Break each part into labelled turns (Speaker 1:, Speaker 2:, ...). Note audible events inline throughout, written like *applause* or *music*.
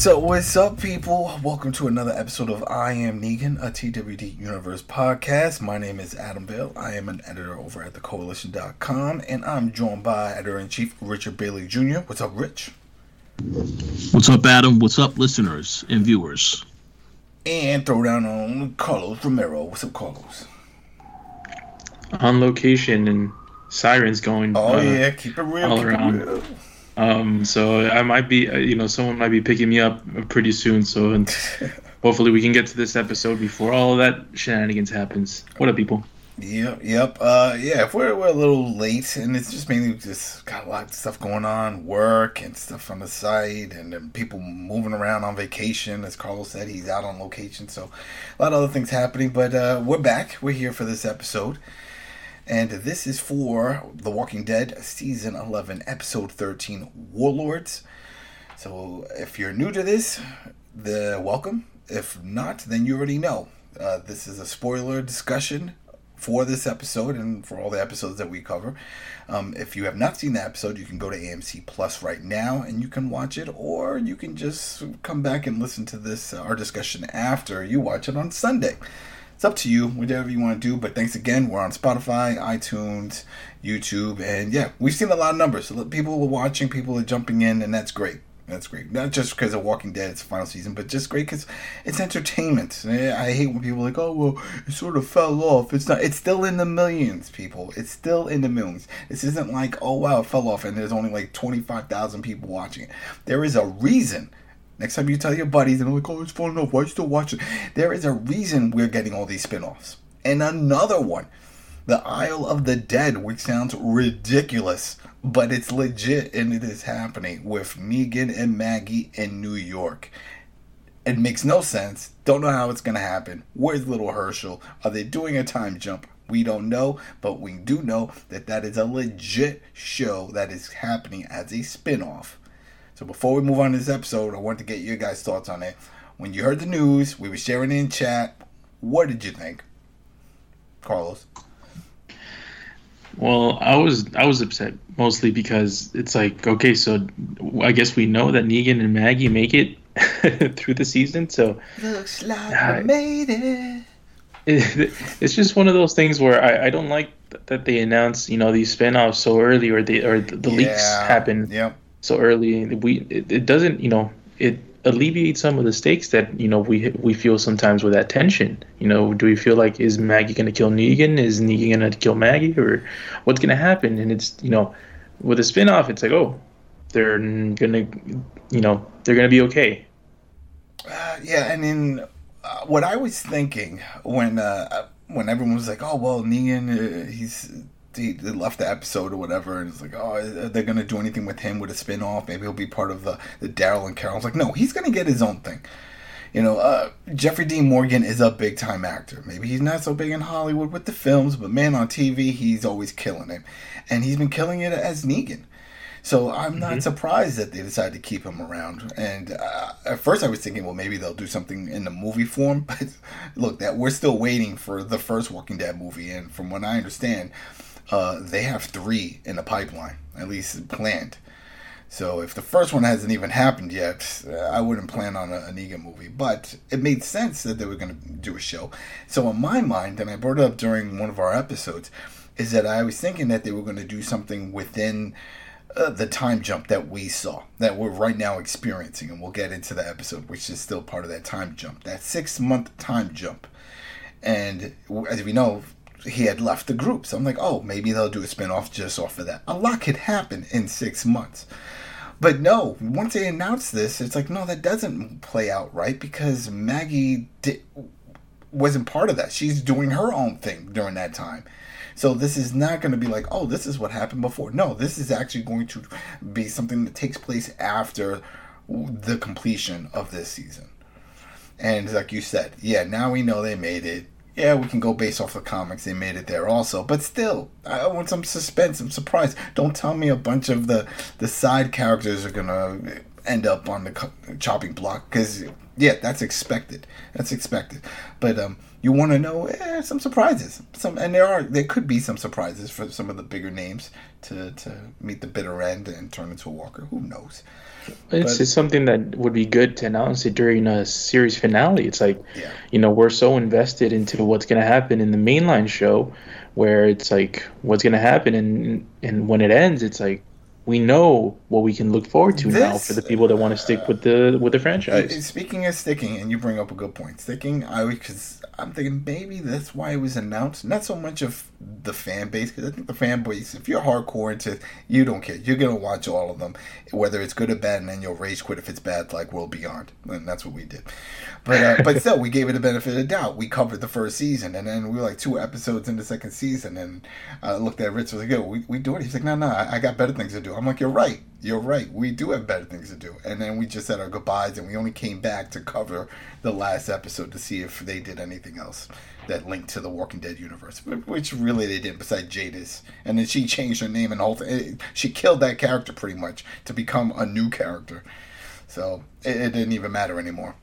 Speaker 1: What's up, what's up, people? Welcome to another episode of I Am Negan, a TWD Universe podcast. My name is Adam Bale. I am an editor over at thecoalition.com, and I'm joined by editor in chief Richard Bailey Jr. What's up, Rich?
Speaker 2: What's up, Adam? What's up, listeners and viewers?
Speaker 1: And throw down on Carlos Romero. What's up, Carlos?
Speaker 3: on location and sirens going.
Speaker 1: Oh,
Speaker 3: uh,
Speaker 1: yeah, keep it real.
Speaker 3: all
Speaker 1: keep it
Speaker 3: around.
Speaker 1: real.
Speaker 3: Um, so I might be, uh, you know, someone might be picking me up pretty soon. So and *laughs* hopefully we can get to this episode before all of that shenanigans happens. What up, people?
Speaker 1: Yep, yep. Uh, yeah, if we're, we're a little late, and it's just mainly just got a lot of stuff going on, work and stuff on the site, and then people moving around on vacation. As Carlos said, he's out on location, so a lot of other things happening. But uh, we're back. We're here for this episode, and this is for The Walking Dead season eleven, episode thirteen, Warlords. So if you're new to this, the welcome. If not, then you already know. Uh, this is a spoiler discussion for this episode and for all the episodes that we cover. Um, if you have not seen the episode, you can go to AMC Plus right now and you can watch it, or you can just come back and listen to this uh, our discussion after you watch it on Sunday. It's up to you, whatever you want to do. But thanks again. We're on Spotify, iTunes, YouTube, and yeah, we've seen a lot of numbers. People are watching, people are jumping in, and that's great. That's great. Not just because of Walking Dead, it's the final season, but just great because it's entertainment. I hate when people are like, oh, well, it sort of fell off. It's not. It's still in the millions, people. It's still in the millions. This isn't like, oh, wow, it fell off and there's only like 25,000 people watching it. There is a reason. Next time you tell your buddies and they're like, oh, it's falling off. Why are you still watching? There is a reason we're getting all these spin offs. And another one. The Isle of the Dead, which sounds ridiculous, but it's legit and it is happening with Negan and Maggie in New York. It makes no sense. Don't know how it's going to happen. Where's little Hershel? Are they doing a time jump? We don't know, but we do know that that is a legit show that is happening as a spin off. So before we move on to this episode, I want to get your guys' thoughts on it. When you heard the news, we were sharing it in chat. What did you think? Carlos?
Speaker 3: Well, I was I was upset mostly because it's like okay, so I guess we know that Negan and Maggie make it *laughs* through the season, so
Speaker 1: Looks like
Speaker 3: I
Speaker 1: we made it.
Speaker 3: it, it's just one of those things where I, I don't like that they announce you know these spin-offs so early or they or the, the leaks happen
Speaker 1: Yep.
Speaker 3: So early we it, it doesn't you know it alleviates some of the stakes that you know we we feel sometimes with that tension. You know do we feel like is maggie going to kill negan? Is negan going to kill maggie? Or what's going to happen? And it's you know with a spin-off it's like oh they're going to you know they're going to be okay.
Speaker 1: Uh, yeah, and then uh, what I was thinking when uh, when everyone was like, "Oh well, Negan, uh, he's he they left the episode or whatever," and it's like, "Oh, they're they gonna do anything with him with a spin off? Maybe he'll be part of the the Daryl and Carol." I was like, "No, he's gonna get his own thing." You know, uh, Jeffrey Dean Morgan is a big time actor. Maybe he's not so big in Hollywood with the films, but man, on TV, he's always killing it, and he's been killing it as Negan. So I'm not surprised that they decided to keep him around. And uh, at first, I was thinking, well, maybe they'll do something in the movie form. *laughs* But look, that we're still waiting for the first Walking Dead movie, and from what I understand, uh, they have three in the pipeline, at least planned. So if the first one hasn't even happened yet, uh, I wouldn't plan on a, a Negan movie. But it made sense that they were going to do a show. So in my mind, and I brought it up during one of our episodes, is that I was thinking that they were going to do something within uh, the time jump that we saw, that we're right now experiencing, and we'll get into the episode, which is still part of that time jump, that six month time jump. And as we know, he had left the group. So I'm like, oh, maybe they'll do a spin off just off of that. A lot could happen in six months. But no, once they announced this, it's like, no, that doesn't play out right because Maggie di- wasn't part of that. She's doing her own thing during that time. So this is not going to be like, oh, this is what happened before. No, this is actually going to be something that takes place after the completion of this season. And like you said, yeah, now we know they made it. Yeah, we can go based off the comics. They made it there also, but still, I want some suspense, some surprise. Don't tell me a bunch of the the side characters are gonna end up on the chopping block because yeah, that's expected. That's expected. But um, you want to know eh, some surprises. Some and there are there could be some surprises for some of the bigger names to to meet the bitter end and turn into a Walker. Who knows?
Speaker 3: It's,
Speaker 1: But-
Speaker 3: it's something that would be good to announce it during a series finale. It's like,
Speaker 1: Yeah.
Speaker 3: you know, we're so invested into what's going to happen in the mainline show, where it's like what's going to happen, and and when it ends, it's like we know what we can look forward to now for the people that want to stick with the with the franchise.
Speaker 1: Speaking of sticking, and you bring up a good point. Sticking, I because I'm thinking maybe that's why it was announced. Not so much of the fan base, because I think the fan base, if you're hardcore into, you don't care. You're gonna watch all of them, whether it's good or bad, and then you'll rage quit if it's bad, like World Beyond, and that's what we did. But uh, but *laughs* still, we gave it a benefit of the doubt. We covered the first season, and then we were like two episodes in the second season, and I looked at Rich was like, "Yo, we we do it." He's like, "No, no, I, I got better things to do." I'm like, "You're right, you're right. We do have better things to do." And then we just said our goodbyes, and we only came back to cover the last episode to see if they did anything else that linked to the Walking Dead universe, which really they didn't. Besides Jadis, and then she changed her name and whole thing. She killed that character pretty much to become a new character, so it, it didn't even matter anymore.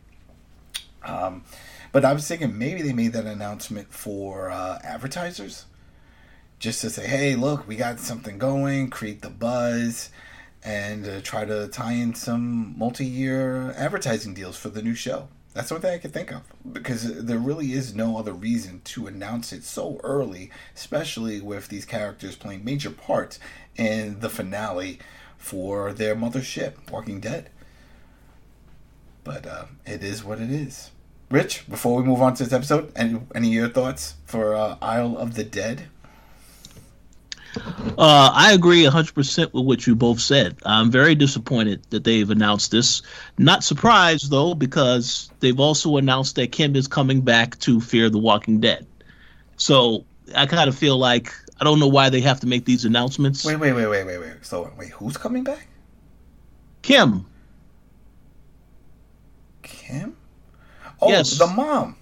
Speaker 1: Um, but I was thinking maybe they made that announcement for uh, advertisers, just to say, "Hey, look, we got something going. Create the buzz." And uh, try to tie in some multi-year advertising deals for the new show. That's the only thing I could think of because there really is no other reason to announce it so early, especially with these characters playing major parts in the finale for their mothership, Walking Dead. But uh, it is what it is. Rich, before we move on to this episode, any any of your thoughts for uh, Isle of the Dead?
Speaker 2: Uh, I agree 100% with what you both said. I'm very disappointed that they've announced this. Not surprised, though, because they've also announced that Kim is coming back to Fear the Walking Dead. So I kind of feel like I don't know why they have to make these announcements.
Speaker 1: Wait, wait, wait, wait, wait, wait. So wait, who's coming back?
Speaker 2: Kim,
Speaker 1: Kim? Oh,
Speaker 2: Yes.
Speaker 1: the mom,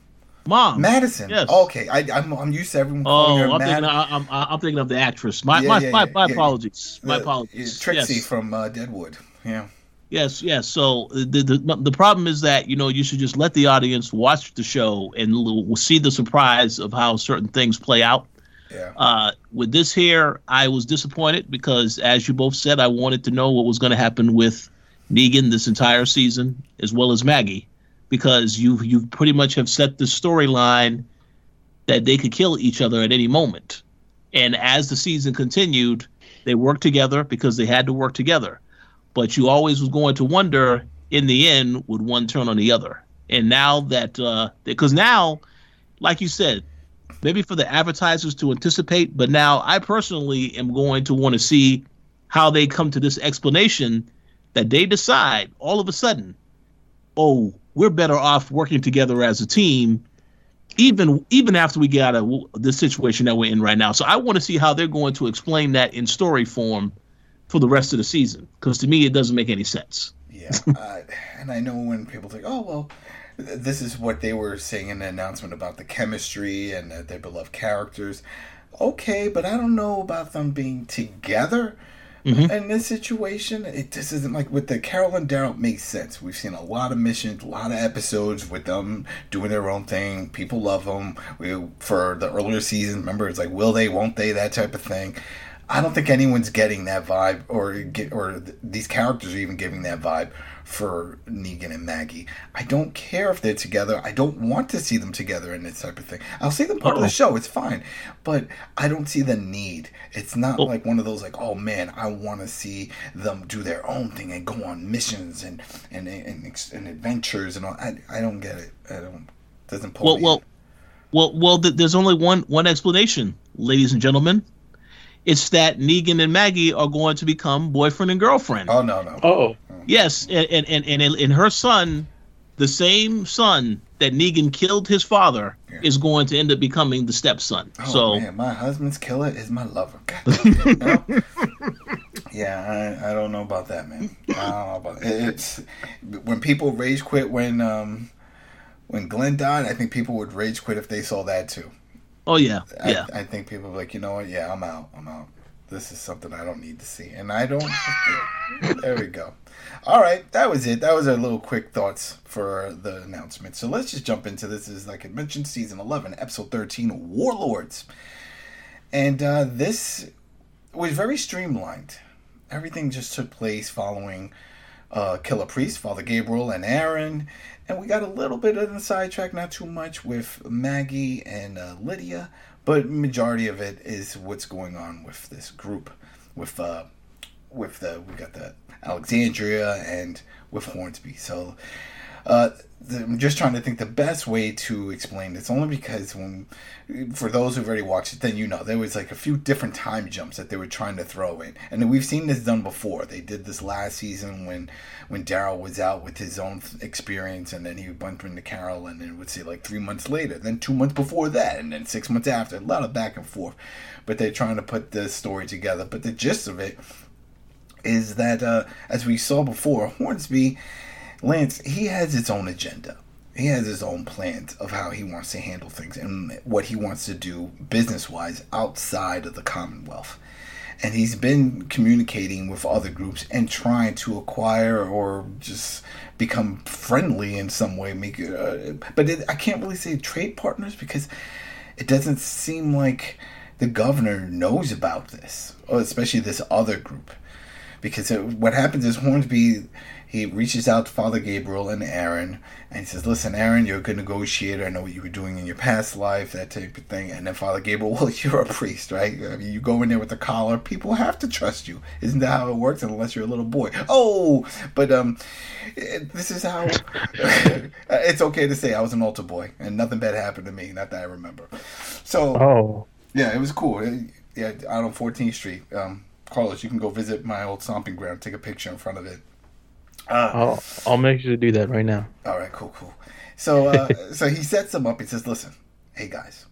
Speaker 2: mom.
Speaker 1: Madison.
Speaker 2: Yes.
Speaker 1: Okay, I, I'm I'm used to everyone calling
Speaker 2: Oh,
Speaker 1: her
Speaker 2: I'm
Speaker 1: Mad-
Speaker 2: thinking, I, I'm, I'm thinking of the actress. My,
Speaker 1: Yeah,
Speaker 2: my,
Speaker 1: yeah,
Speaker 2: my,
Speaker 1: yeah,
Speaker 2: my
Speaker 1: yeah.
Speaker 2: apologies. My
Speaker 1: the-
Speaker 2: apologies.
Speaker 1: Trixie
Speaker 2: Yes.
Speaker 1: from uh, Deadwood. Yeah.
Speaker 2: Yes, yes. So the, the the problem is that you know you should just let the audience watch the show and l- see the surprise of how certain things play out.
Speaker 1: Yeah.
Speaker 2: Uh, with this here, I was disappointed because, as you both said, I wanted to know what was going to happen with Negan this entire season, as well as Maggie, because you you pretty much have set the storyline that they could kill each other at any moment. And as the season continued, they worked together because they had to work together. But you always was going to wonder, in the end, would one turn on the other? And now that, uh, because now, like you said, maybe for the advertisers to anticipate, but now I personally am going to want to see how they come to this explanation that they decide all of a sudden, oh, we're better off working together as a team even even after we get out of the situation that we're in right now. So I want to see how they're going to explain that in story form for the rest of the season because to me it doesn't make any sense.
Speaker 1: Yeah, uh, and I know when people think, "Oh, well, this is what they were saying in the announcement about the chemistry and that their beloved characters." Okay, but I don't know about them being together Mm-hmm. in this situation. It just isn't like with the Carol and Daryl makes sense. We've seen a lot of missions, a lot of episodes with them doing their own thing. People love them. We for the earlier season, remember it's like will they, won't they, that type of thing. I don't think anyone's getting that vibe, or get, or th- these characters are even giving that vibe for Negan and Maggie. I don't care if they're together. I don't want to see them together in this type of thing. I'll see them part of the show. It's fine, but I don't see the need. It's not
Speaker 2: Well-
Speaker 1: like one of those like, oh man, I want to see them do their own thing and go on missions and and and, ex- and adventures and all. I I don't get it. I don't. Doesn't pull
Speaker 2: Well,
Speaker 1: me
Speaker 2: well, well, well. There's only one one explanation, ladies and gentlemen. It's that Negan and Maggie are going to become boyfriend and girlfriend.
Speaker 1: Oh no no.
Speaker 3: Oh,
Speaker 2: Yes, and and and and, and her son, the same son that Negan killed his father,
Speaker 1: Yeah.
Speaker 2: is going to end up becoming the stepson.
Speaker 1: Oh
Speaker 2: so
Speaker 1: man, my husband's killer is my lover. God, *laughs* you know? yeah, I, I don't know about that, man. I don't know about it. It's when people rage quit when um when Glenn died. I think people would rage quit if they saw that too.
Speaker 2: Oh yeah,
Speaker 1: I,
Speaker 2: yeah.
Speaker 1: I think people are like, you know what? Yeah, I'm out. I'm out. This is something I don't need to see, and I don't. there we go. All right, that was it. That was our little quick thoughts for the announcement. So let's just jump into this. this is like I mentioned, season eleven, episode thirteen, Warlords, and uh, this was very streamlined. Everything just took place following uh, Killer Priest, Father Gabriel, and Aaron. And we got a little bit of the sidetrack, not too much, with Maggie and uh, Lydia, but majority of it is what's going on with this group, with uh, with the we got the Alexandria and with Hornsby. So uh, the, I'm just trying to think the best way to explain this, only because when, for those who've already watched it, then you know there was like a few different time jumps that they were trying to throw in, and we've seen this done before. They did this last season when when Daryl was out with his own experience, and then he went into Carol, and then would say like three months later, then two months before that, and then six months after. A lot of back and forth, but they're trying to put the story together. But the gist of it is that, uh, as we saw before, Hornsby Lance, he has his own agenda. He has his own plans of how he wants to handle things and what he wants to do business wise outside of the Commonwealth. And he's been communicating with other groups and trying to acquire or just become friendly in some way. Make, uh, but it, I can't really say trade partners because it doesn't seem like the governor knows about this, especially this other group. Because it, what happens is Hornsby he reaches out to Father Gabriel and Aaron, and he says, "Listen, Aaron, you're a good negotiator. I know what you were doing in your past life, that type of thing." And then Father Gabriel, *laughs* well, you're a priest, right? I mean, you go in there with the collar, people have to trust you. Isn't that how it works? Unless you're a little boy. Oh, but um, this is how. *laughs* it's okay to say I was an altar boy, and nothing bad happened to me. Not that I remember. So,
Speaker 3: oh,
Speaker 1: yeah, it was cool. Yeah, out on 14th Street. Um, Carlos, you can go visit my old stomping ground, take a picture in front of it.
Speaker 3: Uh, I'll I'll make sure to do that right now.
Speaker 1: All right, cool, cool. So uh, *laughs* so he sets them up. He says, "Listen, hey guys,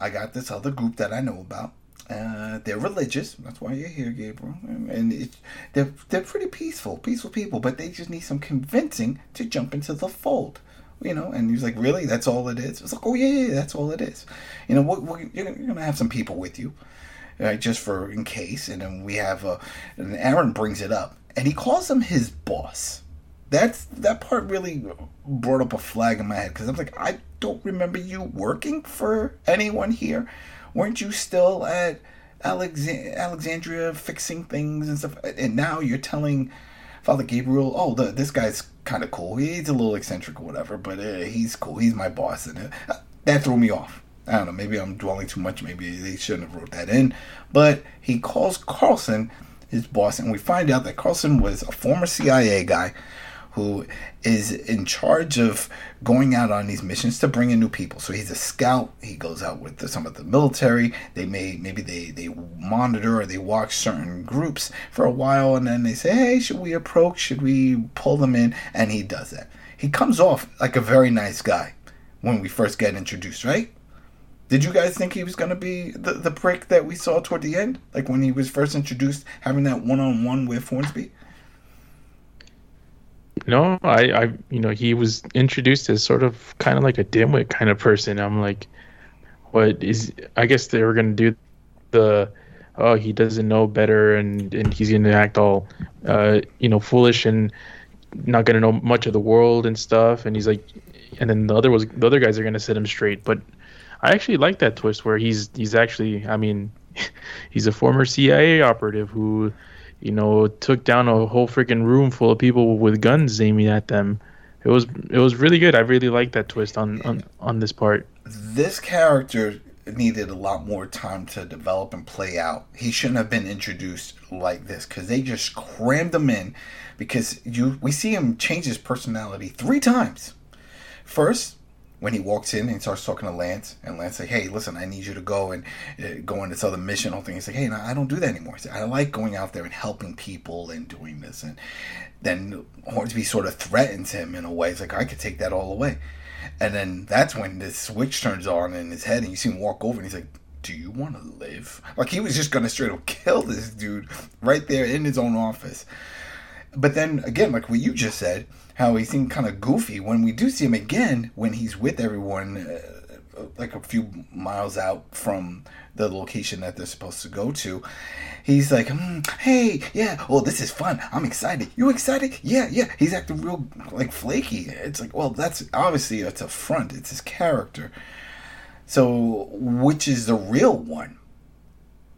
Speaker 1: I got this other group that I know about. Uh, they're religious. That's why you're here, Gabriel. And it, they're they're pretty peaceful, peaceful people. But they just need some convincing to jump into the fold." You know, and he's like, "Really? That's all it is?" It's like, "Oh yeah, yeah, that's all it is." You know, what, what, you're, you're gonna have some people with you, right, just for in case. And then we have, uh, and Aaron brings it up and he calls him his boss. That's that part really brought up a flag in my head because I'm like, I don't remember you working for anyone here. Weren't you still at Alexandria fixing things and stuff? And now you're telling Father Gabriel, oh, the, this guy's kind of cool. He's a little eccentric or whatever, but uh, he's cool. He's my boss, and uh, that threw me off. I don't know. Maybe I'm dwelling too much. Maybe they shouldn't have wrote that in. But he calls Carlson his boss, and we find out that Carlson was a former CIA guy who is in charge of going out on these missions to bring in new people. So he's a scout. He goes out with the, some of the military. They may maybe they they monitor or they watch certain groups for a while, and then they say, "Hey, should we approach? Should we pull them in?" And he does that. He comes off like a very nice guy when we first get introduced, right? Did you guys think he was going to be the, the prick that we saw toward the end? Like when he was first introduced, having that one on one with Hornsby?
Speaker 3: No, I, I, you know, he was introduced as sort of kind of like a dimwit kind of person. I'm like, what is, I guess they were going to do the, oh, he doesn't know better and, and he's going to act all, uh, you know, foolish and not going to know much of the world and stuff. And he's like, and then the other was, the other guys are going to set him straight. But I actually like that twist where he's he's actually I mean *laughs* he's a former CIA operative who you know took down a whole freaking room full of people with guns aiming at them. It was it was really good. I really like that twist on on on this part.
Speaker 1: This character needed a lot more time to develop and play out. He shouldn't have been introduced like this because they just crammed him in. Because you, we see him change his personality three times. First, when he walks in and starts talking to Lance, and Lance say, "Hey, listen, I need you to go and uh, go on this other mission." Whole thing. He's like, "Hey, no, I don't do that anymore. Say, I like going out there and helping people and doing this." And then Hornsby sort of threatens him in a way. It's like, "I could take that all away." And then that's when the switch turns on in his head, and you see him walk over, and he's like, "Do you want to live?" Like he was just gonna straight up kill this dude right there in his own office. But then again, like what you just said how he seemed kind of goofy when we do see him again when he's with everyone uh, like a few miles out from the location that they're supposed to go to. He's like, mm, "Hey, yeah, well, this is fun. I'm excited. You excited? Yeah, yeah." He's acting real like flaky. It's like, well, that's obviously it's a front. It's his character. So, which is the real one?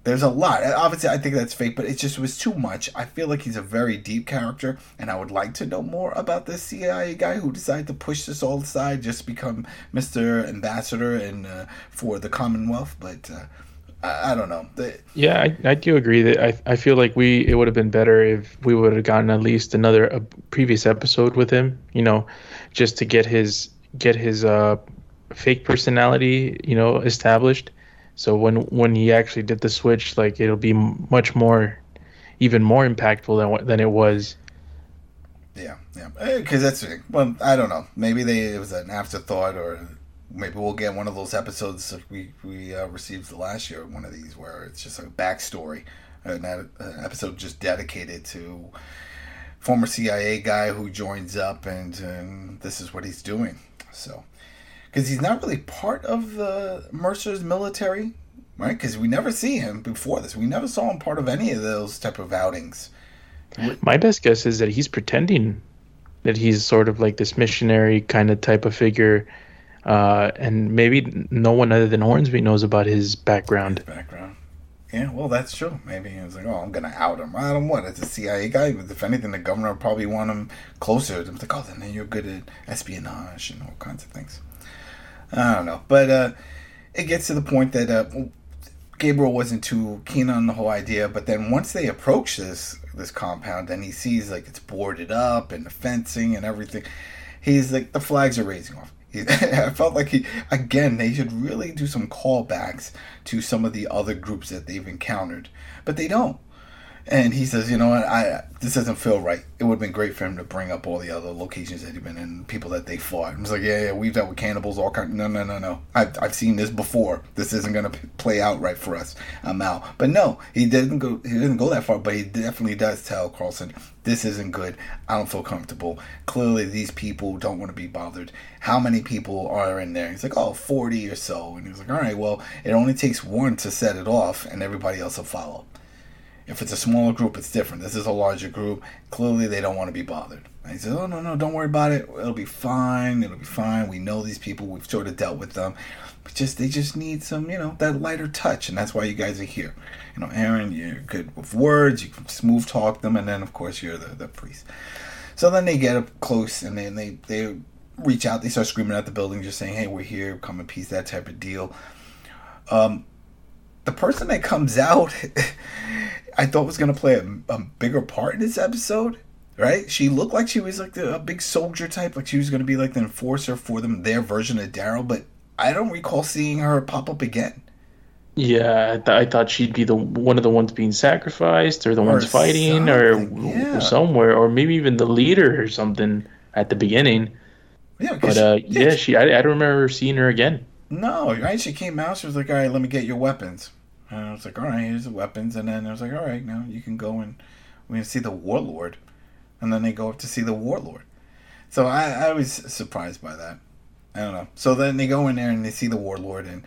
Speaker 1: There's a lot. Obviously, I think that's fake, but it just was too much. I feel like he's a very deep character, and I would like to know more about this CIA guy who decided to push this all aside, just become Mr. Ambassador and uh, for the Commonwealth. But uh, I, I, don't know. The,
Speaker 3: yeah, I, I do agree that I, I feel like we it would have been better if we would have gotten at least another a previous episode with him. You know, just to get his get his uh, fake personality, you know, established so when when he actually did the switch, like it'll be much more, even more impactful than than it was.
Speaker 1: Yeah, yeah, because eh, that's well, I don't know. Maybe they it was an afterthought, or maybe we'll get one of those episodes we we uh, received last year. One of these where it's just a backstory, an, an episode just dedicated to former CIA guy who joins up, and, and this is what he's doing. So because he's not really part of the Mercer's military, right? Because we never see him before this. We never saw him part of any of those type of outings.
Speaker 3: My best guess is that he's pretending that he's sort of like this missionary kind of type of figure, uh, and maybe no one other than Hornsby knows about his background.
Speaker 1: His background. Yeah, well, that's true. Maybe he was like, "Oh, I'm gonna out him. Out him what? It's a CIA guy. But if anything, the governor would probably want him closer. It's like, oh, then you're good at espionage and all kinds of things." I don't know, but uh, it gets to the point that uh, Gabriel wasn't too keen on the whole idea. But then once they approach this this compound and he sees like it's boarded up and the fencing and everything, he's like the flags are raising off. *laughs* I felt like he again they should really do some callbacks to some of the other groups that they've encountered, but they don't. And he says, you know what, I this doesn't feel right. It would have been great for him to bring up all the other locations that he'd been in, people that they fought. I like, yeah, yeah, we've dealt with cannibals, all kind. No, no, no, no. I've, I've seen this before. This isn't gonna play out right for us. I'm out. But no, he didn't go. He didn't go that far. But he definitely does tell Carlson, this isn't good. I don't feel comfortable. Clearly, these people don't want to be bothered. How many people are in there? He's like, oh, 40 or so. And he's like, all right, well, it only takes one to set it off, and everybody else will follow. If it's a smaller group, it's different. This is a larger group. Clearly, they don't want to be bothered. And he says, "Oh no, no, don't worry about it. It'll be fine. It'll be fine. We know these people. We've sort of dealt with them. But just they just need some, you know, that lighter touch, and that's why you guys are here. You know, Aaron, you're good with words. You can smooth talk them, and then of course you're the the priest. So then they get up close, and then they they reach out. They start screaming at the building, just saying, "Hey, we're here. Come in peace." That type of deal. Um, the person that comes out *laughs* I thought was going to play a, a, bigger part in this episode, right? She looked like she was like the, a big soldier type, like she was going to be like the enforcer for them, their version of Daryl, but I don't recall seeing her pop up again.
Speaker 3: Yeah, I, th- I, thought she'd be the one of the ones being sacrificed, or the or ones fighting, or yeah. somewhere, or maybe even the leader or something at the beginning. Yeah, but uh, she, yeah, she I, I don't remember seeing her again.
Speaker 1: No, right? She came out. She was like, "All right, let me get your weapons." And I was like, all right, here's the weapons. And then I was like, all right, now you can go and we can see the warlord. And then they go up to see the warlord. So I, I was surprised by that. I don't know. So then they go in there and they see the warlord, and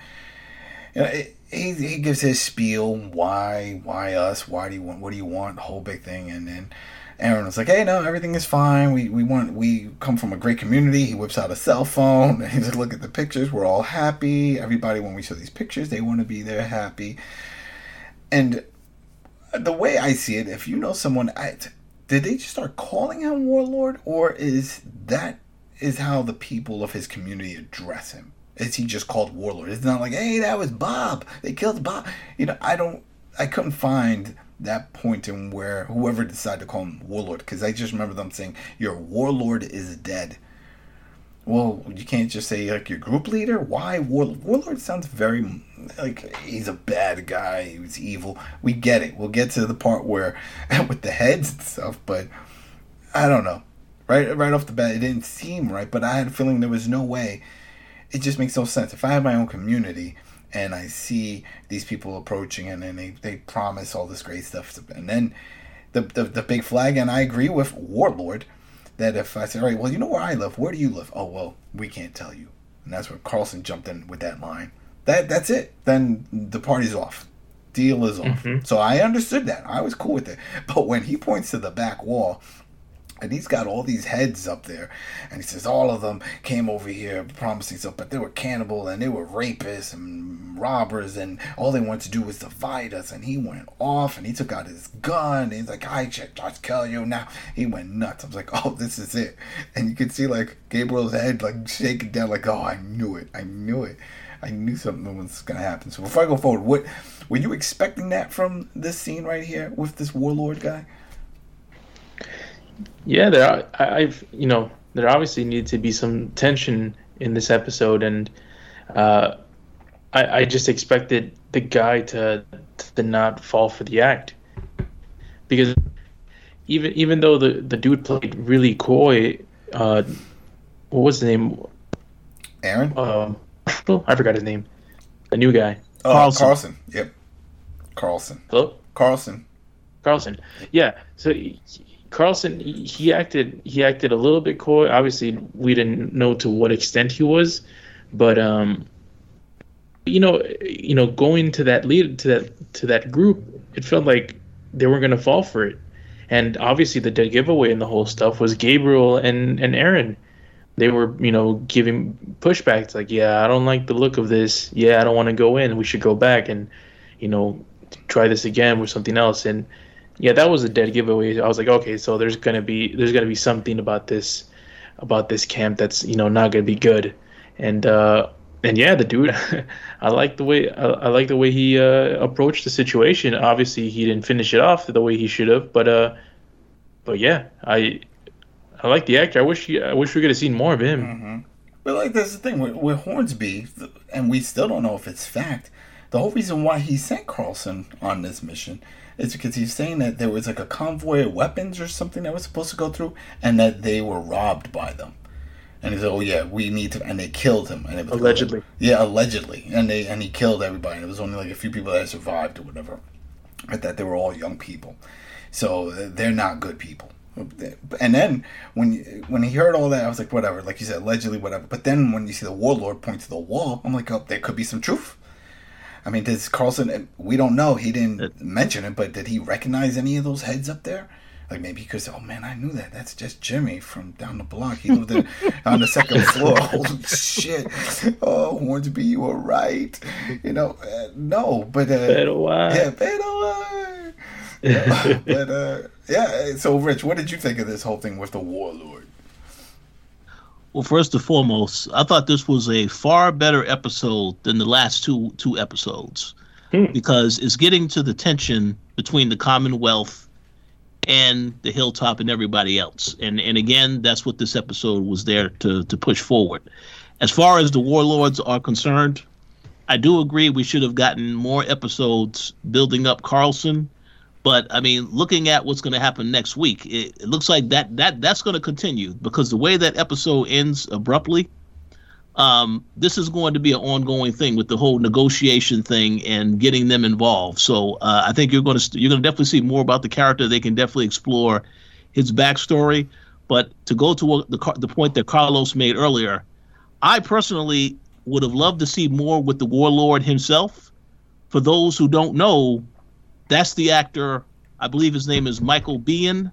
Speaker 1: you know, it, he he gives his spiel. Why why us? Why do you want? What do you want? The whole big thing, and then Aaron was like, "Hey, no, everything is fine. We we want we come from a great community." He whips out a cell phone and he's like, "Look at the pictures. We're all happy. Everybody, when we show these pictures, they want to be there happy." And the way I see it, if you know someone, I, did they just start calling him warlord, or is that is how the people of his community address him? Is he just called warlord? It's not like, "Hey, that was Bob. They killed Bob." You know, I don't. I couldn't find that point in where whoever decided to call him warlord because I just remember them saying your warlord is dead. Well, you can't just say like your group leader. Why warlord? Warlord sounds very like he's a bad guy. he's evil. We get it. We'll get to the part where *laughs* with the heads and stuff, but I don't know. Right, right off the bat, it didn't seem right, but I had a feeling there was no way. It just makes no sense. If I had my own community and I see these people approaching and then they, they promise all this great stuff. and then the, the, the big flag, and I agree with Warlord that if I say, all right, well, you know where I live, where do you live? Oh, well, we can't tell you. And that's when Carlson jumped in with that line. That that's it. Then the party's off. Deal is off.
Speaker 3: Mhm.
Speaker 1: So I understood that. I was cool with it. But when he points to the back wall and he's got all these heads up there, and he says all of them came over here promising stuff, but they were cannibal and they were rapists and robbers, and all they wanted to do was divide us. And he went off and he took out his gun. And he's like, "I should just kill you now." He went nuts. I was like, *laughs* "Oh, this is it." And you could see like Gabriel's head like shaking down, like, "Oh, I knew it. I knew it. I knew something was gonna happen." So before I go forward, what were you expecting that from this scene right here with this warlord guy?
Speaker 3: Yeah, there. Are, I, I've you know there obviously needed to be some tension in this episode, and uh, I, I just expected the guy to to not fall for the act because even even though the the dude played really coy, uh, what was the name?
Speaker 1: Aaron?
Speaker 3: Um, *laughs* I forgot his name. The new guy.
Speaker 1: Oh,
Speaker 2: Carlson.
Speaker 1: Carlson. Yep. Carlson.
Speaker 3: Hello.
Speaker 1: Carlson.
Speaker 3: Carlson. Yeah. So he- Carlson, he, acted he acted a little bit coy. Obviously, we didn't know to what extent he was, but um, you know, you know, going to that lead to that to that group, it felt like they weren't gonna fall for it. And obviously, the dead giveaway and the whole stuff was Gabriel and and Aaron. They were, you know, giving pushbacks like, "Yeah, I don't like the look of this. Yeah, I don't want to go in. We should go back and, you know, try this again with something else." And yeah, that was a dead giveaway. I was like, okay, so there's gonna be there's gonna be something about this about this camp that's you know not gonna be good, and uh, and yeah, the dude, *laughs* I like the way I, I like the way he uh, approached the situation. Obviously, he didn't finish it off the way he should have, but uh, but yeah, I I like the actor. I wish he, I wish we could have seen more of him.
Speaker 1: Mm-hmm. But like that's the thing with, with Hornsby, and we still don't know if it's fact. The whole reason why he sent Carlson on this mission is because he's saying that there was like a convoy of weapons or something that was supposed to go through, and that they were robbed by them. And he's like, "Oh yeah, we need to," and they killed him. And it was
Speaker 3: Allegedly.
Speaker 1: yeah, allegedly, and they and he killed everybody. And it was only like a few people that survived or whatever. But that they were all young people, so they're not good people. And then when when he heard all that, I was like, whatever. Like you said, allegedly, whatever. But then when you see the warlord point to the wall, I'm like, oh, there could be some truth. I mean, does Carlson? We don't know. He didn't mention it, but did he recognize any of those heads up there? Like maybe because oh man, I knew that. That's just Jimmy from down the block. He lived in, *laughs* on the second floor. *laughs* Holy shit! Oh, Hornsby, you were right. You know, uh, no, but uh,
Speaker 3: Pero why?
Speaker 1: yeah, better. Yeah, *laughs* but uh, yeah. So, Rich, what did you think of this whole thing with the warlord?
Speaker 2: Well, first and foremost, I thought this was a far better episode than the last two two episodes
Speaker 3: Hmm.
Speaker 2: because it's getting to the tension between the Commonwealth and the Hilltop and everybody else. And and again, that's what this episode was there to to push forward. As far as the warlords are concerned, I do agree we should have gotten more episodes building up Carlson. But I mean, looking at what's going to happen next week, it, it looks like that that that's going to continue because the way that episode ends abruptly, um, this is going to be an ongoing thing with the whole negotiation thing and getting them involved. So uh, I think you're going to you're going to definitely see more about the character. They can definitely explore his backstory. But to go to the the point that Carlos made earlier, I personally would have loved to see more with the warlord himself. For those who don't know, that's the actor. I believe his name is Michael Biehn.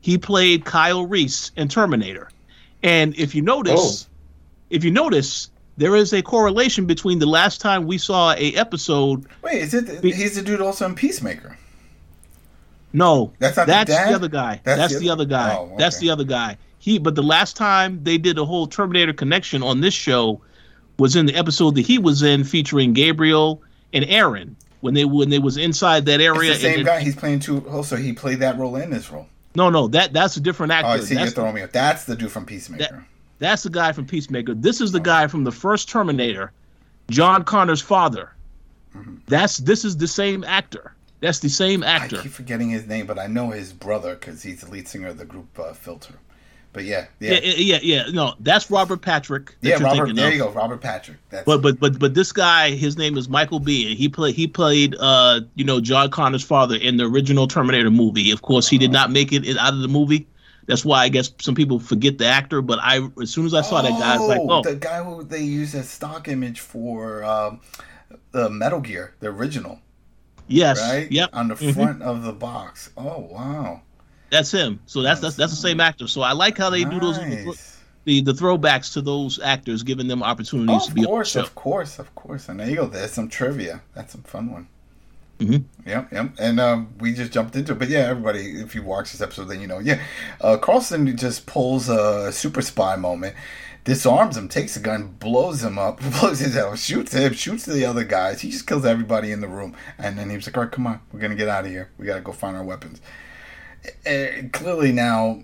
Speaker 2: He played Kyle Reese in Terminator. And if you notice, oh. if you notice, there is a correlation between the last time we saw a episode.
Speaker 1: Wait, is it?
Speaker 2: Be-
Speaker 1: He's the dude also in Peacemaker.
Speaker 2: No,
Speaker 1: That's not the
Speaker 2: that's
Speaker 1: dad?
Speaker 2: the other guy.
Speaker 1: That's
Speaker 2: That's,
Speaker 1: the
Speaker 2: the,
Speaker 1: other-
Speaker 2: guy.
Speaker 1: Oh,
Speaker 2: That's the other guy. He. But the last time they did a whole Terminator connection on this show was in the episode that he was in, featuring Gabriel and Aaron when they when they was inside that area.
Speaker 1: It's the same guy. He's playing two. Also, he played that role in this role.
Speaker 2: No, no, that that's a different actor.
Speaker 1: Oh, I see. You're
Speaker 2: that's,
Speaker 1: throwing me off. That's the dude from Peacemaker.
Speaker 2: that's the guy from Peacemaker. This is the guy from the first Terminator, John Connor's father. That's this is the same actor. That's the same
Speaker 1: Mm-hmm. I
Speaker 2: actor.
Speaker 1: keep forgetting his name, but I know his brother because he's the lead singer of the group uh, Filter. But yeah,
Speaker 2: Yeah,
Speaker 1: yeah,
Speaker 2: yeah, yeah. No, that's Robert Patrick. That
Speaker 1: yeah.
Speaker 2: you're
Speaker 1: Robert, there
Speaker 2: of.
Speaker 1: you go, Robert Patrick. That's
Speaker 2: But but but but this guy, his name is Michael B. And he played he played uh you know John Connor's father in the original Terminator movie. Of course, he did not make it out of the movie That's why I guess some people forget the actor. But I, as soon as I saw that guy, I was like, oh,
Speaker 1: the guy who they used as stock image for um, the Metal Gear, the original,
Speaker 2: yes,
Speaker 1: right?
Speaker 2: yep,
Speaker 1: On the
Speaker 2: Mhm.
Speaker 1: front of the box. Oh wow.
Speaker 2: That's him. So that's that's that's the same actor. So I like how they do those the the throwbacks to those actors, giving them opportunities
Speaker 1: Oh,
Speaker 2: to
Speaker 1: of
Speaker 2: be on the
Speaker 1: course,
Speaker 2: show.
Speaker 1: of course, of course. And there you go. There's some trivia. That's some fun one.
Speaker 2: Mhm.
Speaker 1: Yep, yep. And um, we just jumped into it. But yeah, everybody, if you watch this episode, then you know. Yeah, uh, Carlson just pulls a super spy moment, disarms him, takes a gun, blows him up, *laughs* blows his head shoots him, shoots the other guys. He just kills everybody in the room. And then he was like, all right, come on, we're going to get out of here. We got to go find our weapons. And clearly now,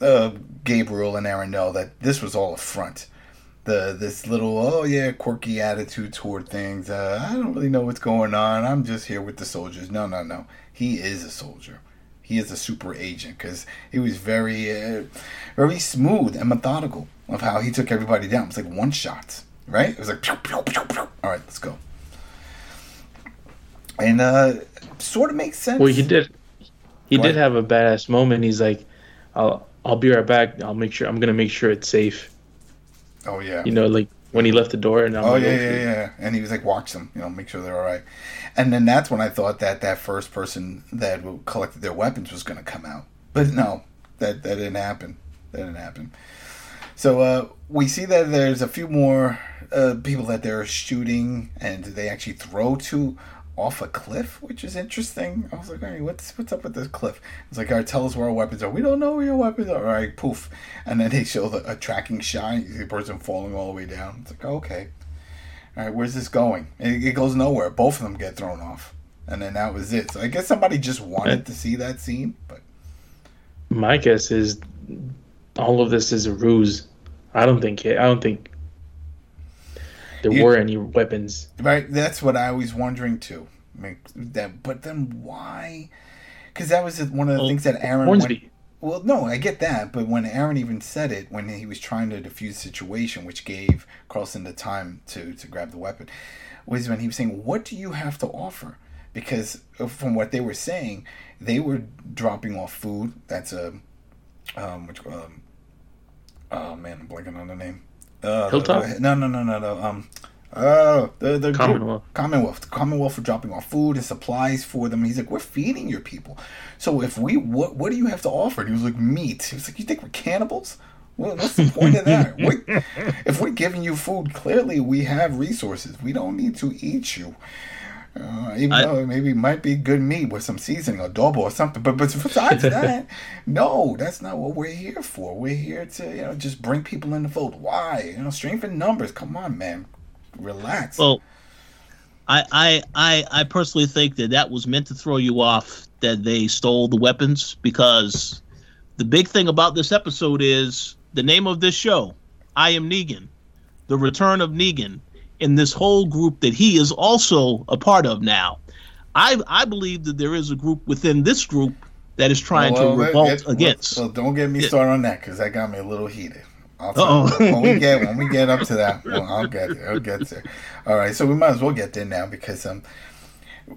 Speaker 1: uh, Gabriel and Aaron know that this was all a front the this little oh yeah quirky attitude toward things. Uh, I don't really know what's going on. I'm just here with the soldiers. No, no, no. He is a soldier. He is a super agent because he was very, uh, very smooth and methodical of how he took everybody down. It was like one shots, right? It was like pew, pew, pew, pew. all right, let's go. And uh, sort of makes sense.
Speaker 3: Well, he did. He
Speaker 1: What?
Speaker 3: did have a badass moment. He's like, "I'll I'll be right back. I'll make sure. I'm gonna make sure it's safe."
Speaker 1: Oh yeah.
Speaker 3: You know, like when he left the door and I'm
Speaker 1: Oh
Speaker 3: like,
Speaker 1: yeah, yeah, yeah. And he was like, watch them, you know, make sure they're all right. And then that's when I thought that that first person that collected their weapons was going to come out, but no, that that didn't happen. That didn't happen. So uh, we see that there's a few more uh, people that they're shooting, and they actually throw to off a cliff, which is interesting. I was like, right, what's what's up with this cliff? It's like, all right, tell us where our weapons are. We don't know where your weapons are. All right, poof. And then they show the, a tracking shot. You see the person falling all the way down. It's like, okay. All right, where's this going? It, it goes nowhere. Both of them get thrown off. And then that was it. So I guess somebody just wanted to see that scene, but
Speaker 3: My guess is all of this is a ruse. I don't think it. I don't think there
Speaker 1: You-
Speaker 3: were any weapons.
Speaker 1: Right, that's what I was wondering too. I mean, that, but then why? Because that was one of the
Speaker 2: Well,
Speaker 1: things that Aaron. went- well, no, I get that, but when Aaron even said it, when he was trying to defuse the situation, which gave Carlson the time to to grab the weapon, was when he was saying, "What do you have to offer?" Because from what they were saying, they were dropping off food. That's a, um, which um, oh man, I'm blanking on the name. Uh,
Speaker 3: Hilltop?
Speaker 1: No, no, no, no, no. Um, uh, the the group-
Speaker 3: Commonwealth.
Speaker 1: Commonwealth. The Commonwealth for dropping off food and supplies for them. He's like, we're feeding your people. So if we, what, what do you have to offer? And he was like, meat. He was like, you think we're cannibals? Well, what's the point of that? We, *laughs* if we're giving you food, clearly we have resources. We don't need to eat you. Uh, even
Speaker 2: I-
Speaker 1: though it maybe might be good meat with some seasoning, or adobo or something. But but besides *laughs* that, no, that's not what we're here for. We're here to you know just bring people in the fold. Why? You know, strength in numbers. Come on, man, relax.
Speaker 2: Well, I, I I I personally think that that was meant to throw you off that they stole the weapons because the big thing about this episode is the name of this show, I am Negan, the return of Negan in this whole group that he is also a part of now. I I believe that there is a group within this group that is trying
Speaker 1: Well,
Speaker 2: to revolt against.
Speaker 1: Well, don't get me started on that because that got me a little heated. I'll
Speaker 2: Uh-oh.
Speaker 1: when we get when we get up to that, *laughs* well, I'll get there. I'll get there. All right, so we might as well get there now because um,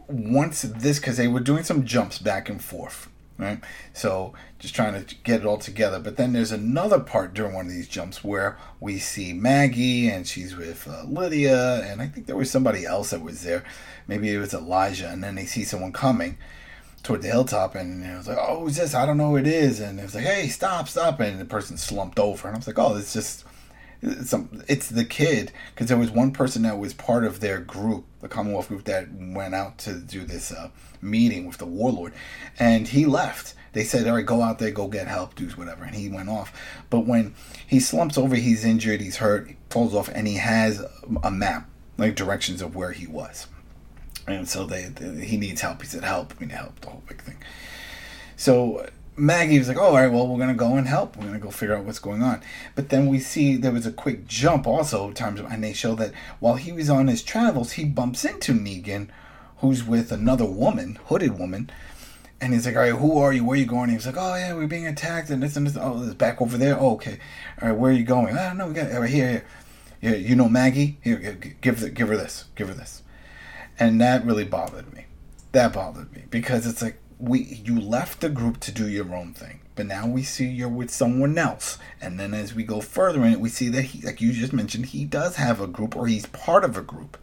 Speaker 1: once this because they were doing some jumps back and forth, right? So just trying to get it all together. But then there's another part during one of these jumps where we see Maggie and she's with uh, Lydia, and I think there was somebody else that was there. Maybe it was Elijah, and then they see someone coming toward the hilltop, and it was like, "Oh, who's this? I don't know who it is." And it was like, "Hey, stop, stop!" And the person slumped over, and I was like, "Oh, it's just." It's, some, it's the kid because there was one person that was part of their group, the Commonwealth group that went out to do this uh, meeting with the warlord, and he left. They said, "All right, go out there, go get help, do whatever," and he went off. But when he slumps over, he's injured, he's hurt, he falls off, and he has a map, like directions of where he was. And so they, they he needs help. He said, "Help! We need help." The whole big thing. So Maggie was like, "Oh, all right, well, we're gonna go and help. We're gonna go figure out what's going on." But then we see there was a quick jump also times, and they show that while he was on his travels, he bumps into Negan, who's with another woman, hooded woman. And he's like, all right, who are you? Where are you going? And he's like, oh, yeah, we're being attacked and this and this. Oh, it's back over there. Oh, okay. All right, where are you going? I don't know. We got right, here, here. Yeah, you know Maggie? Here, here, give, the, give her this. Give her this. And that really bothered me. That bothered me because it's like we you left the group to do your own thing. but now we see you're with someone else. And then as we go further in it, we see that he, like you just mentioned, he does have a group or he's part of a group.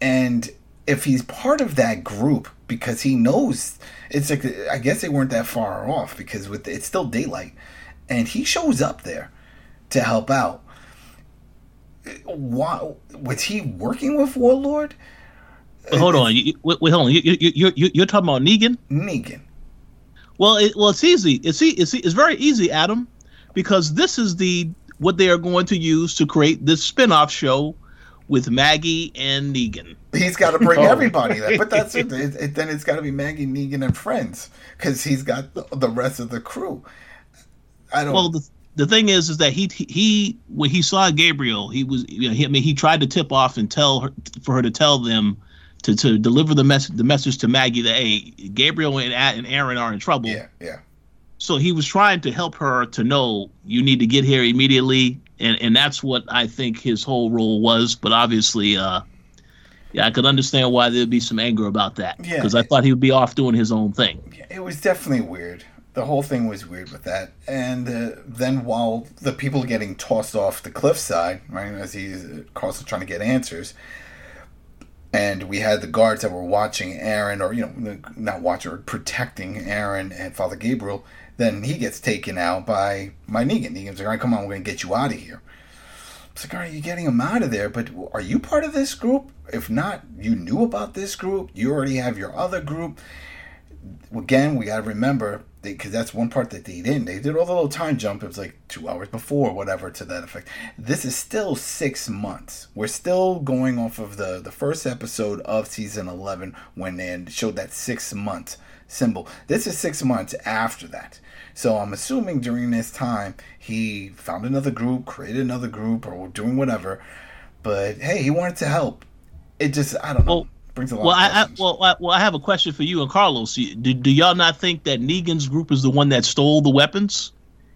Speaker 1: And if he's part of that group because he knows it's like I guess they weren't that far off because with it's still daylight, and he shows up there to help out. Why was he working with Warlord?
Speaker 2: But hold on, you, wait, wait, hold on. You, you, you, you're talking about Negan?
Speaker 1: Negan.
Speaker 2: Well, it, well, it's easy. It's, it's it's very easy, Adam, because this is the what they are going to use to create this spin-off show with Maggie and Negan.
Speaker 1: He's got to bring *laughs*
Speaker 3: Oh.
Speaker 1: everybody there, but that's it. It- it- Then it's got to be Maggie, Negan, and friends because he's got the, the rest of the crew. I don't.
Speaker 2: Well, the, the thing is, is that he he when he saw Gabriel, he was you know, he, I mean he tried to tip off and tell her for her to tell them to, to deliver the message the message to Maggie that hey Gabriel and, and Aaron are in trouble.
Speaker 1: yeah, yeah.
Speaker 2: So he was trying to help her to know you need to get here immediately, and and that's what I think his whole role was. But obviously, uh, yeah, I could understand why there'd be some anger about that
Speaker 1: Yeah.
Speaker 2: because I thought he would be off doing his own thing.
Speaker 1: It was definitely weird. The whole thing was weird with that. And uh, then while the people getting tossed off the cliffside, right, as he's uh, Carlson trying to get answers, and we had the guards that were watching Aaron, or you know, not watching, or protecting Aaron and Father Gabriel. Then he gets taken out by my Negan. Negan's like, "All right, come on, we're gonna get you out of here." It's like, all right, you're getting him out of there, but are you part of this group? If not, you knew about this group. You already have your other group again, we got to remember because that's one part that they didn't. They did all the little time jump. It was like two hours before, whatever, to that effect. This is still six months. We're still going off of the the first episode of season eleven when they showed that six month symbol. This is six months after that. So I'm assuming during this time he found another group, created another group, or doing whatever. But hey, he wanted to help. It just I don't know.
Speaker 2: Well-
Speaker 1: brings a lot
Speaker 2: Well, I, I well, I, well, I have a question for you and Carlos. Do, do y'all not think that Negan's group is the one that stole the weapons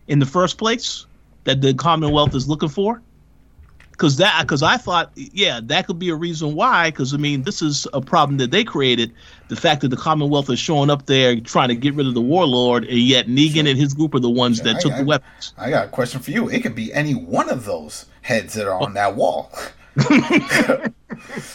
Speaker 2: in the first place that the Commonwealth is looking for? Because that, because I thought, yeah, that could be a reason why. Because I mean, this is a problem that they created. The fact that the Commonwealth is showing up there trying to get rid of the warlord, and yet Negan and his group are the ones
Speaker 1: Sure,
Speaker 2: that
Speaker 1: I-
Speaker 2: took the weapons.
Speaker 1: I got a question for you. It could be any one of those heads that are on that wall. *laughs*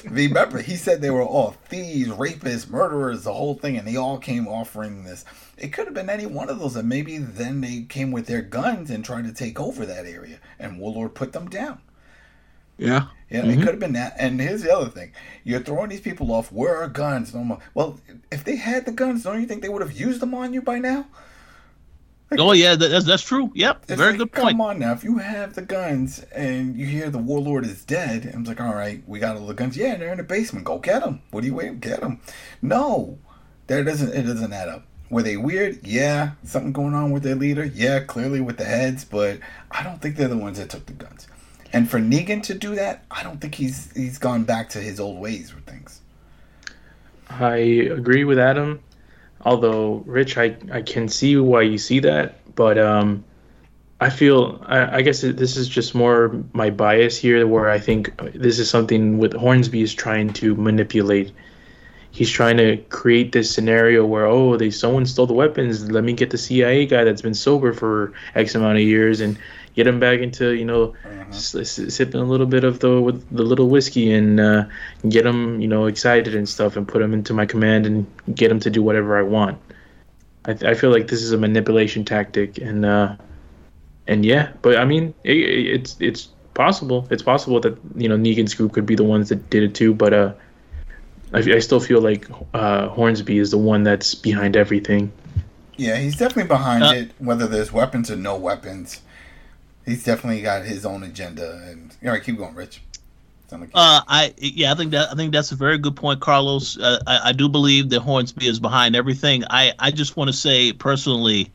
Speaker 1: Remember, he said they were all thieves, rapists, murderers, the whole thing, and they all came offering this. It could have been any one of those, and maybe then they came with their guns and tried to take over that area, and Warlord put them down.
Speaker 2: Yeah.
Speaker 1: Yeah, it mm-hmm. could have been that. And here's the other thing: you're throwing these people off. Where are guns? No more. Well, if they had the guns, don't you think they would have used them on you by now?
Speaker 2: Oh yeah, that, that's that's true. Yep,
Speaker 1: It's
Speaker 2: very
Speaker 1: like,
Speaker 2: good point.
Speaker 1: Come on now, if you have the guns and you hear the warlord is dead, I'm like, all right, we got all the guns. Yeah, they're in the basement. Go get them. What are you waiting? Get them. No, that doesn't. It doesn't add up. Were they weird? Yeah, something going on with their leader. Yeah, clearly with the heads, but I don't think they're the ones that took the guns. And for Negan to do that, I don't think he's he's gone back to his old ways with things.
Speaker 3: I agree with Adam. Although, Rich, I, I can see why you see that, but um, I feel I, I guess this is just more my bias here, where I think this is something with Hornsby is trying to manipulate. He's trying to create this scenario where oh, they someone stole the weapons. Let me get the CIA guy that's been sober for X amount of years and get them back into you know s- s- sipping a little bit of the with the little whiskey and uh, get them you know excited and stuff and put them into my command and get them to do whatever I want. I, I feel like this is a manipulation tactic and uh, and yeah, but I mean it, it- it's it's possible. It's possible that you know Negan's group could be the ones that did it too, but uh. I, I still feel like uh, Hornsby is the one that's behind everything.
Speaker 1: Yeah, he's definitely behind
Speaker 2: Uh,
Speaker 1: it, whether there's weapons or no weapons. He's definitely got his own agenda. And all right, keep going, Rich. Sound
Speaker 2: Uh, I yeah, I think that I think that's a very good point, Carlos. Uh, I, I do believe that Hornsby is behind everything. I I just want to say personally,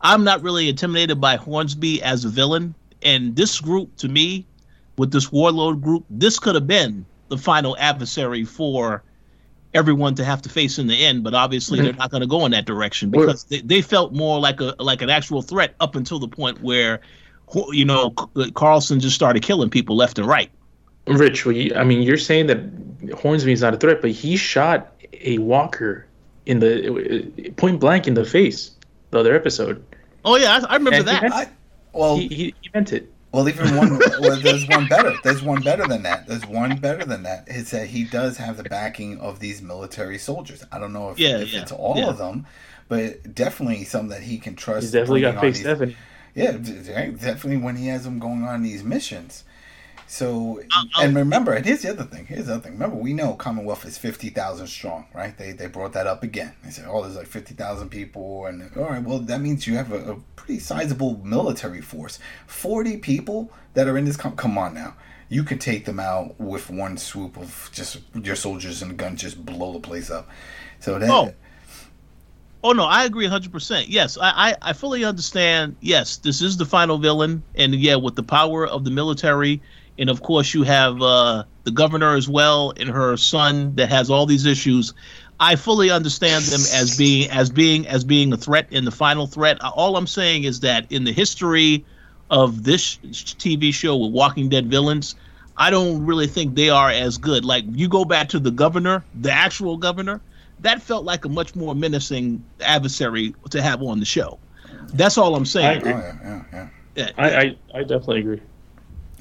Speaker 2: I'm not really intimidated by Hornsby as a villain. And this group, to me, with this warlord group, this could have been the final adversary for everyone to have to face in the end. But obviously, they're not going to go in that direction because they, they felt more like a like an actual threat up until the point where, you know, Carlson just started killing people left and right.
Speaker 3: Rich, well, you, I mean, you're saying that Hornsby is not a threat, but he shot a walker in the uh, uh, point blank in the face. the other episode.
Speaker 2: Oh yeah, I, I remember
Speaker 3: And he
Speaker 2: that.
Speaker 3: meant-
Speaker 1: I, well,
Speaker 3: he, he, he meant it.
Speaker 1: Well, even one. *laughs* well, there's one better. There's one better than that. There's one better than that. Is that he does have the backing of these military soldiers. I don't know if,
Speaker 2: Yeah,
Speaker 1: if
Speaker 2: yeah,
Speaker 1: it's all
Speaker 2: yeah.
Speaker 1: of them, but definitely some that he can trust.
Speaker 3: He's definitely got
Speaker 1: bringing
Speaker 3: face
Speaker 1: these-
Speaker 3: Stephanie.
Speaker 1: Yeah, definitely when he has them going on these missions. So,
Speaker 2: I'll-
Speaker 1: and remember, and here's the other thing. Here's the other thing. Remember, we know Commonwealth is fifty thousand strong, right? They they brought that up again. They said, oh, there's like fifty thousand people, and all right, well, that means you have a, a pretty sizable military force. Forty people that are in this. Com- come on now. You can take them out with one swoop of just your soldiers and guns, just blow the place up. So that,
Speaker 2: Oh. Oh no, I agree 100%. Yes, I, I I fully understand. Yes, this is the final villain, and yeah, with the power of the military, and of course you have uh, the governor as well, and her son that has all these issues. I fully understand them as being as being as being a threat in the final threat. All I'm saying is that in the history of this TV show with Walking Dead villains, I don't really think they are as good. Like you go back to the governor, the actual governor, that felt like a much more menacing adversary to have on the show. That's all I'm
Speaker 3: I
Speaker 2: saying.
Speaker 1: oh
Speaker 3: agree.
Speaker 1: yeah, yeah, yeah.
Speaker 2: Yeah.
Speaker 3: I, I, I definitely agree.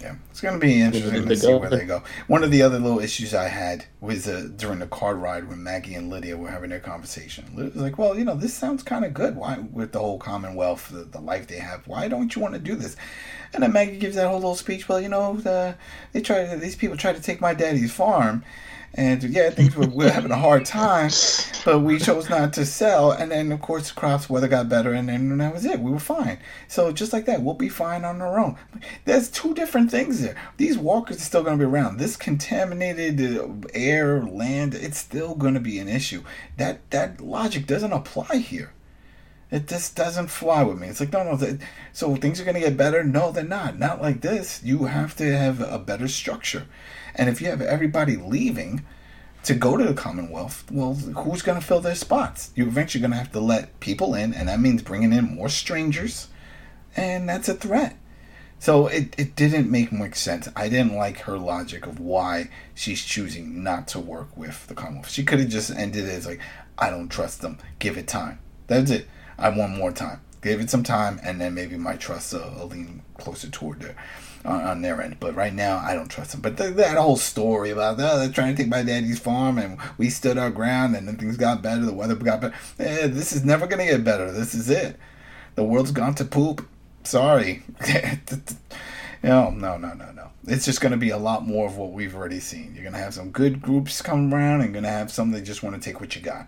Speaker 1: Yeah, it's going to be interesting to see
Speaker 3: go.
Speaker 1: where they go. One of the other little issues I had was uh, during the car ride when Maggie and Lydia were having their conversation. Lydia was like, "Well, you know, this sounds kind of good. Why, with the whole Commonwealth, the, the life they have, why don't you want to do this?" And then Maggie gives that whole little speech. Well, you know, the, they try these people try to take my daddy's farm. And yeah, things were, we're having a hard time, but we chose not to sell. And then, of course, the crops weather got better, and then that was it. We were fine. So just like that, we'll be fine on our own. There's two different things there. These walkers are still going to be around. This contaminated uh, air, land, it's still going to be an issue. That that logic doesn't apply here. It just doesn't fly with me. It's like no, no. So things are going to get better? No, they're not. Not like this. You have to have a better structure. And if you have everybody leaving to go to the Commonwealth, well, who's going to fill their spots? You're eventually going to have to let people in, and that means bringing in more strangers, and that's a threat. So it, it didn't make much sense. I didn't like her logic of why she's choosing not to work with the Commonwealth. She could have just ended it as like, I don't trust them. Give it time. That's it. I want more time. Give it some time, and then maybe my trust will, will lean closer toward there on, on their end. But right now, I don't trust them. But th- that whole story about oh, they're trying to take my daddy's farm, and we stood our ground, and then things got better. The weather got better. Eh, this is never gonna get better. This is it. The world's gone to poop. Sorry. *laughs* no, no, no, no, no. It's just going to be a lot more of what we've already seen. You're going to have some good groups come around and going to have some that just want to take what you got.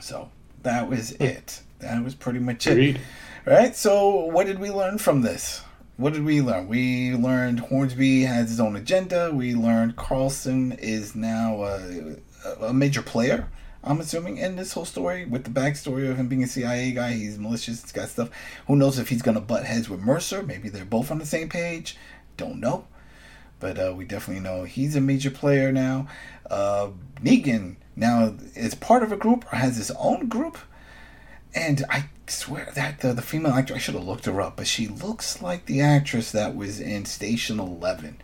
Speaker 1: So that was it. That was pretty much it.
Speaker 3: Agreed.
Speaker 1: Right? So, what did we learn from this? What did we learn? We learned Hornsby has his own agenda. We learned Carlson is now a, a major player, I'm assuming, in this whole story with the backstory of him being a CIA guy. He's malicious, he's got stuff. Who knows if he's going to butt heads with Mercer? Maybe they're both on the same page. Don't know. But uh, we definitely know he's a major player now. Uh, Negan now is part of a group or has his own group. And I swear that the, the female actor, I should have looked her up, but she looks like the actress that was in Station 11.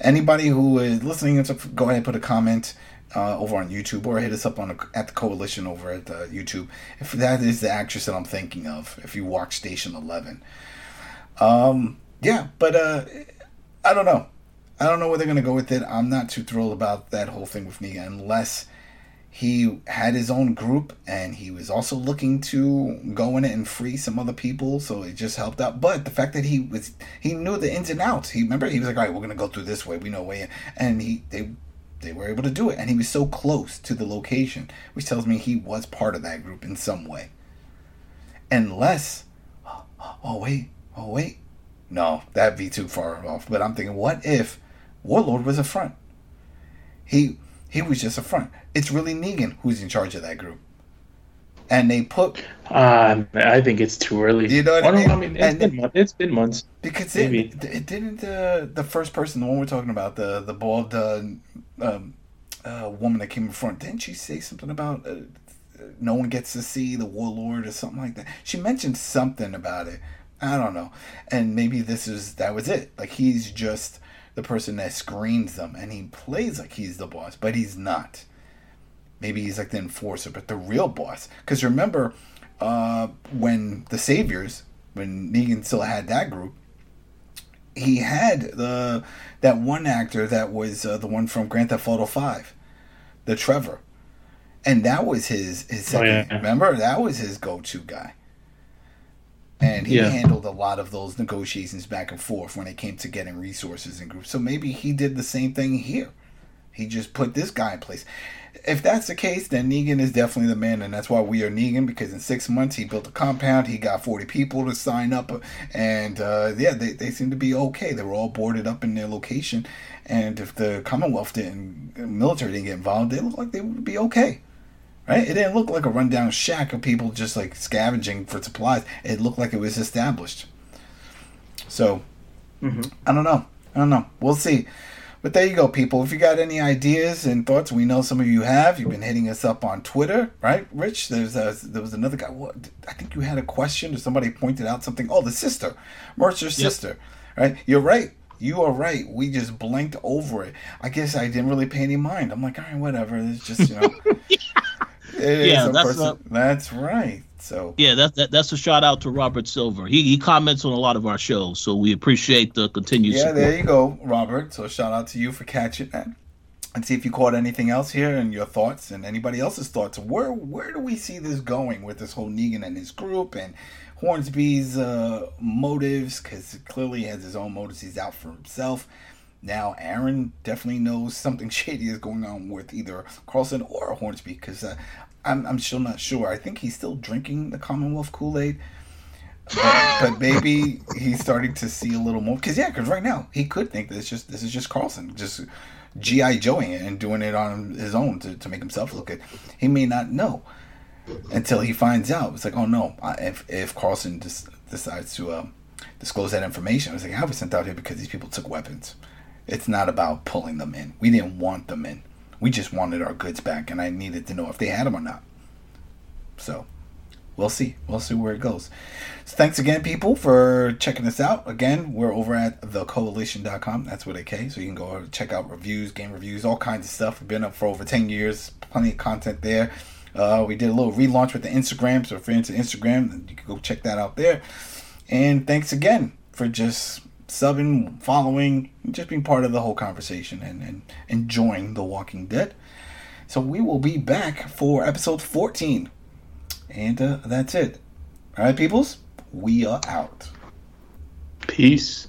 Speaker 1: Anybody who is listening, go ahead and put a comment uh, over on YouTube or hit us up on a, at the Koalition over at uh, YouTube if that is the actress that I'm thinking of, if you watch Station 11. Um, yeah, but uh, I don't know. I don't know where they're going to go with it. I'm not too thrilled about that whole thing with Negan unless he had his own group and he was also looking to go in and free some other people so it just helped out. But the fact that he was he knew the ins and outs. He remember he was like all right we're gonna go through this way we know way in and he they they were able to do it and he was so close to the location which tells me he was part of that group in some way. Unless *gasps* oh wait oh wait. No that'd be too far off but i'm thinking what if warlord was a front? He he was just a front. It's really Negan who's in charge of that group. And they put
Speaker 3: Uh, I think it's too early.
Speaker 1: You know what I mean?
Speaker 3: I mean, it's been, it's been months.
Speaker 1: because it, it didn't the the first person, the one we're talking about, the the bald uh, um, uh, woman that came in front, didn't she say something about uh, no one gets to see the warlord or something like that? She mentioned something about it. I don't know, and maybe this is that was it. Like he's just the person that screens them, and he plays like he's the boss, but he's not. Maybe he's like the enforcer, but the real boss. Because remember, uh, when the Saviors, when Negan still had that group, he had the that one actor that was uh, the one from Grand Theft Auto Five, the Trevor, and that was his his
Speaker 3: Oh,
Speaker 1: second.
Speaker 3: yeah.
Speaker 1: Remember that was his go to guy, and he
Speaker 3: Yeah.
Speaker 1: handled a lot of those negotiations back and forth when it came to getting resources and groups. So maybe he did the same thing here. He just put this guy in place. If that's the case, then Negan is definitely the man, and that's why we are Negan. Because in six months, he built a compound. He got forty people to sign up, and uh, yeah, they, they seem to be okay. They were all boarded up in their location, and if the Commonwealth didn't, military didn't get involved, they looked like they would be okay. Right? It didn't look like a rundown shack of people just like scavenging for supplies. It looked like it was established. So, mm-hmm. I don't know. I don't know. We'll see. But there you go, people. If you got any ideas and thoughts, we know some of you have. You've been hitting us up on Twitter, right, Rich? There's a, there was another guy. What I think you had a question, or somebody pointed out something. Oh, the sister, Mercer's sister, right? You're right. You are right. We just blinked over it. I guess I didn't really pay any mind. I'm like, all right, whatever. It's just you know. *laughs* It
Speaker 2: Yeah, that's a-
Speaker 1: that's right. So
Speaker 2: Yeah, that, that that's a shout out to Robert Silver. He he comments on a lot of our shows, so we appreciate the continued
Speaker 1: Yeah,
Speaker 2: support.
Speaker 1: there you go, Robert. So shout out to you for catching that. And see if you caught anything else here and your thoughts and anybody else's thoughts. Where where do we see this going with this whole Negan and his group and Hornsby's uh, motives? Because clearly he has his own motives. He's out for himself. Now Aaron definitely knows something *laughs* shady is going on with either Carlson or Hornsby. Because uh, I'm I'm still not sure. I think he's still drinking the Commonwealth Kool Aid but, but maybe he's starting to see a little more. Because yeah, because right now he could think that it's just this is just Carlson just GI Joeing it and doing it on his own to, to make himself look good. He may not know until he finds out. It's like, oh no, if if Carlson just decides to um, disclose that information, it's like I was sent out here because these people took weapons. It's not about pulling them in. We didn't want them in. We just wanted our goods back, and I needed to know if they had them or not. So we'll see. We'll see where it goes. So thanks again, people, for checking us out. Again, we're over at thekoalition.com. That's with a K. So you can go check out reviews, game reviews, all kinds of stuff. We've been up for over 10 years. Plenty of content there. Uh, we did a little relaunch with the Instagram. So if you're into Instagram, you can go check that out there. And thanks again for just subbing, following, just being part of the whole conversation and, and enjoying The Walking Dead. So we will be back for episode 14. And uh, that's it. All right, peoples, we are out.
Speaker 3: Peace.